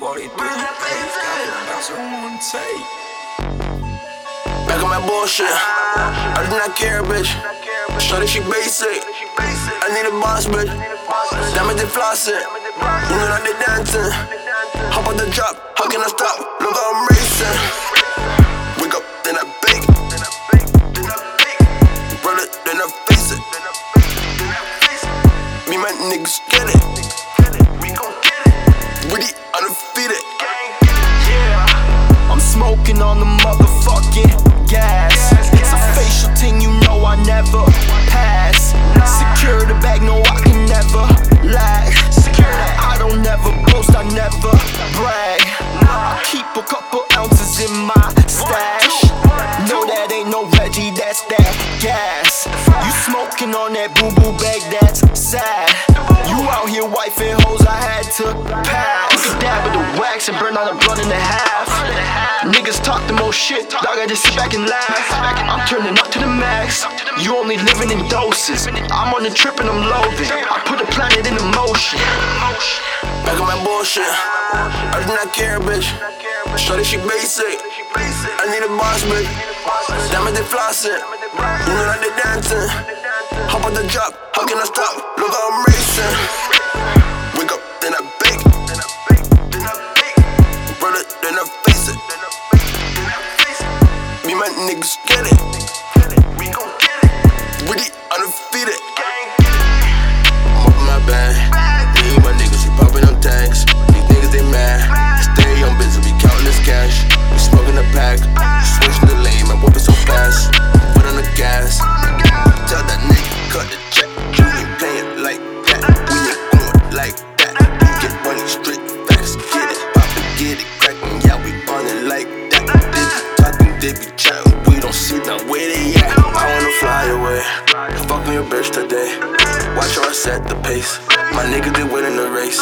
That's what I wanna take. Back on my bullshit. I do not care, bitch. Shorty, she basic. I need a boss, bitch. Damn it, they flossing. You know that they dancing. Hop on the drop, how can I stop? Look, I'm racing. Wake up, then I bake. Roll it, then I face it. Me, my niggas get it. On the motherfucking gas. It's a facial thing, you know I never pass. Secure the bag, no, I can never lag. I don't never boast, I never brag. I keep a couple ounces in my stash. No, that ain't no Reggie, that's that gas. You smoking on that boo boo bag, that's sad. You out here wifing hoes, I had to pass. Dab with the wax and burn all the blood in the half. Niggas talk the most shit, dog. I just sit back and laugh. I'm turning up to the max. You only living in doses. I'm on the trip and I'm loathing. I put the planet in motion. Back on my bullshit. I do not care, bitch. Shorty, she basic. I need a boss, bitch. It, they flossing. You know that they dancing. Hop on the drop, how can I stop? Look, I'm racing. Niggas get it. Fuck me your bitch today. Watch how I set the pace. My niggas, they winning the race.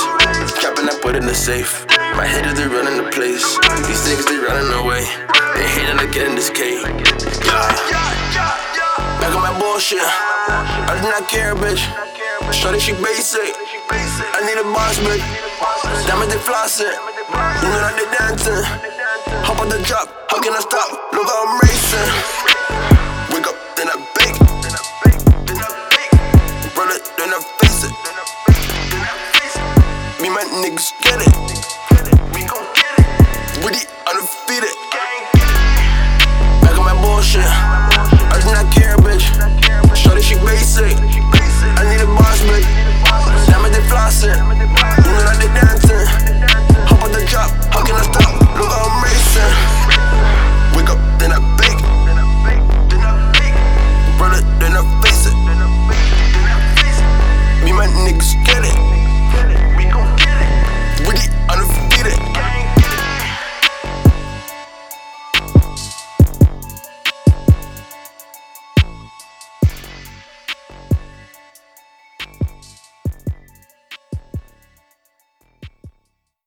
Trapping, I put in the safe. My haters, they running the place. These niggas, they running away. They hating to get in this cave. Yeah. Back on my bullshit. I do not care, bitch. Shorty, she basic. I need a boss, bitch. Damn it, they flossing. You know that they dancing. Hop on the drop, how can I stop? Look, how I'm racing. my niggas get it. We gon' get it. With the undefeated. Back on my bullshit.